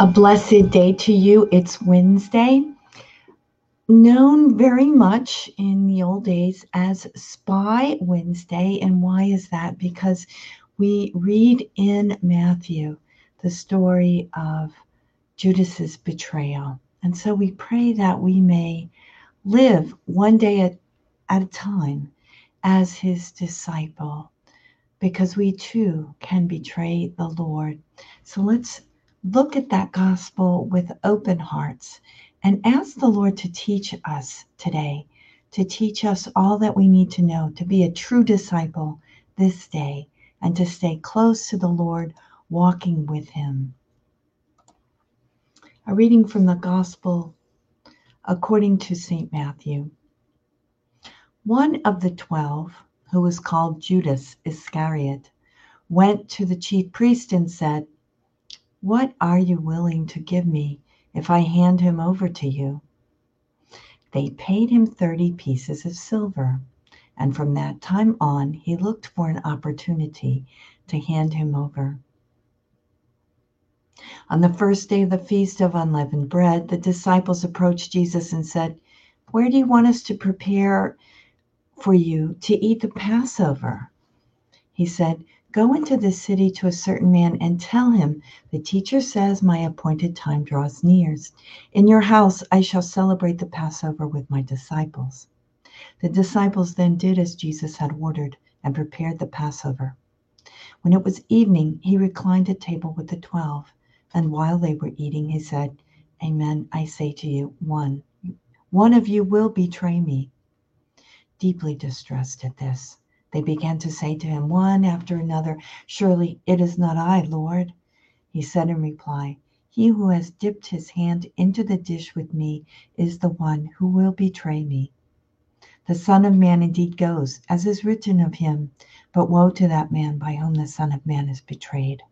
A blessed day to you. It's Wednesday, known very much in the old days as Spy Wednesday. And why is that? Because we read in Matthew the story of Judas's betrayal. And so we pray that we may live one day at, at a time as his disciple, because we too can betray the Lord. So let's look at that gospel with open hearts and ask the Lord to teach us today, to teach us all that we need to know to be a true disciple this day and to stay close to the Lord, walking with Him. A reading from the Gospel according to St. Matthew. One of the twelve, who was called Judas Iscariot, went to the chief priest and said, What are you willing to give me if I hand him over to you? They paid him 30 pieces of silver and from that time on he looked for an opportunity to hand him over. On the first day of the feast of unleavened bread, the disciples approached Jesus and said, Where do you want us to prepare for you to eat the Passover? He said, Go into the city to a certain man and tell him, The teacher says, My appointed time draws near. In your house I shall celebrate the Passover with my disciples. The disciples then did as Jesus had ordered and prepared the Passover. When it was evening, he reclined at table with the twelve, and while they were eating, he said, Amen, I say to you, one, one of you will betray me. Deeply distressed at this, they began to say to him one after another, Surely it is not I, Lord. He said in reply, He who has dipped his hand into the dish with me is the one who will betray me. The Son of Man indeed goes, as is written of him, but woe to that man by whom the Son of Man is betrayed.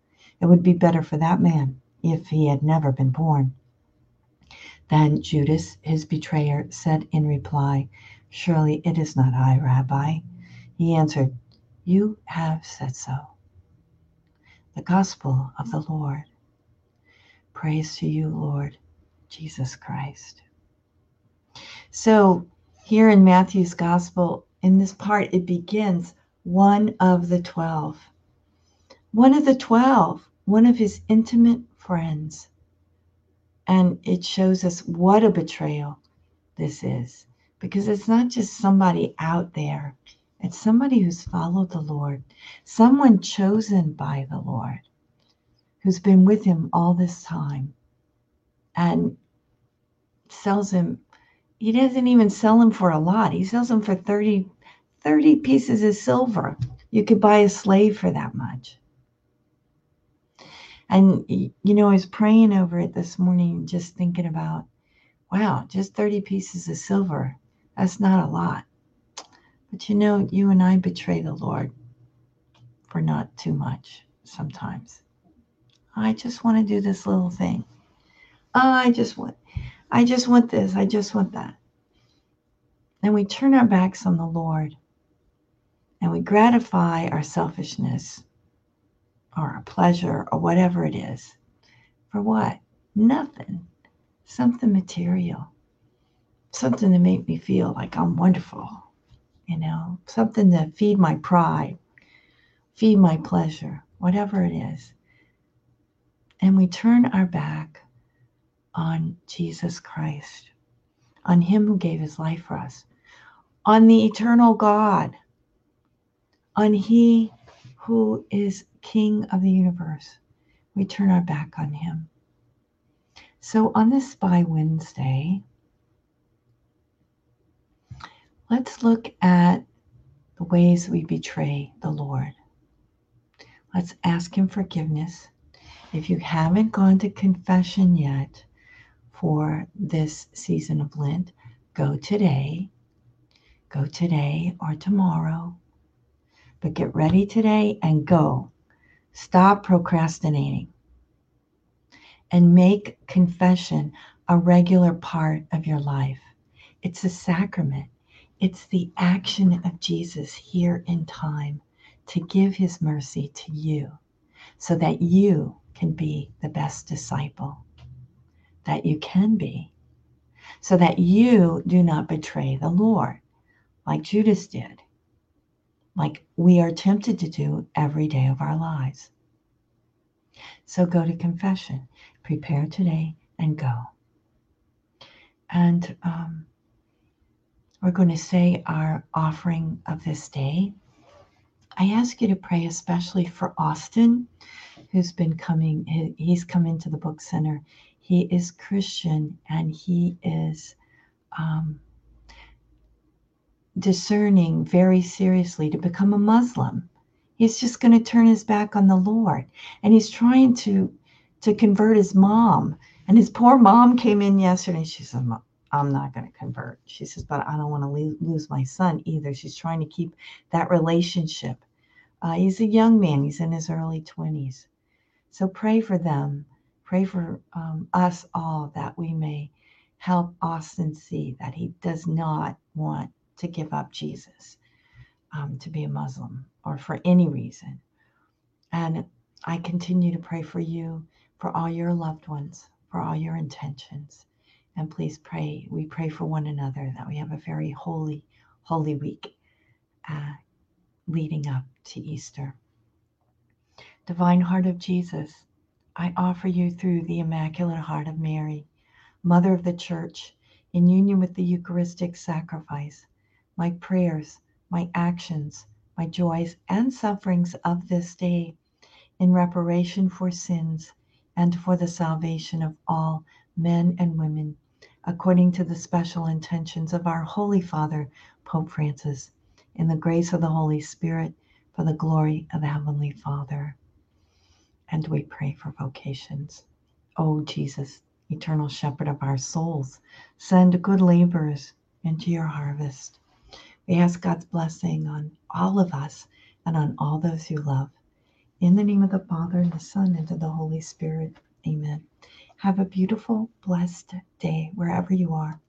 It would be better for that man if he had never been born. Then Judas, his betrayer, said in reply, Surely it is not I, Rabbi. He answered, You have said so. The Gospel of the Lord. Praise to you, Lord Jesus Christ. So, here in Matthew's gospel, in this part, it begins one of the 12. One of the 12, one of his intimate friends. And it shows us what a betrayal this is because it's not just somebody out there, it's somebody who's followed the Lord, someone chosen by the Lord, who's been with him all this time and sells him he doesn't even sell him for a lot. He sells him for 30, 30 pieces of silver. You could buy a slave for that much. And, you know, I was praying over it this morning, just thinking about, wow, just 30 pieces of silver. That's not a lot. But, you know, you and I betray the Lord for not too much sometimes. I just want to do this little thing. Oh, I just want I just want this. I just want that. And we turn our backs on the Lord and we gratify our selfishness or our pleasure or whatever it is. For what? Nothing. Something material. Something to make me feel like I'm wonderful. You know, something to feed my pride, feed my pleasure, whatever it is. And we turn our back on Jesus Christ, on Him who gave His life for us, on the eternal God, on He who is King of the universe. We turn our back on Him. So on this Spy Wednesday, let's look at the ways we betray the Lord. Let's ask Him forgiveness. If you haven't gone to confession yet, for this season of Lent, go today. Go today or tomorrow. But get ready today and go. Stop procrastinating. And make confession a regular part of your life. It's a sacrament, it's the action of Jesus here in time to give his mercy to you so that you can be the best disciple. that you can be, so that you do not betray the Lord like Judas did, like we are tempted to do every day of our lives. So go to confession, prepare today, and go. And um, we're going to say our offering of this day. I ask you to pray especially for Austin, who's been coming. He's come into the book center. He is Christian and he is um, discerning very seriously to become a Muslim. He's just going to turn his back on the Lord, and he's trying to to convert his mom. And his poor mom came in yesterday. She said, I'm not going to convert. She says, but I don't want to lose my son either. She's trying to keep that relationship. Uh, he's a young man, he's in his early 20s. So pray for them. Pray for um, us all that we may help Austin see that he does not want to give up Jesus um, to be a Muslim or for any reason. And I continue to pray for you, for all your loved ones, for all your intentions. And please pray. We pray for one another that we have a very holy, holy week uh, leading up to Easter. Divine Heart of Jesus, I offer you through the Immaculate Heart of Mary, Mother of the Church, in union with the Eucharistic sacrifice, my prayers, my actions, my joys and sufferings of this day in reparation for sins and for the salvation of all men and women according to the special intentions of our Holy Father, Pope Francis, in the grace of the Holy Spirit, for the glory of the Heavenly Father. And we pray for vocations. O oh, Jesus, eternal shepherd of our souls, send good laborers into your harvest. We ask God's blessing on all of us and on all those you love. In the name of the Father, and the Son, and of the Holy Spirit. Amen. Have a beautiful, blessed day wherever you are.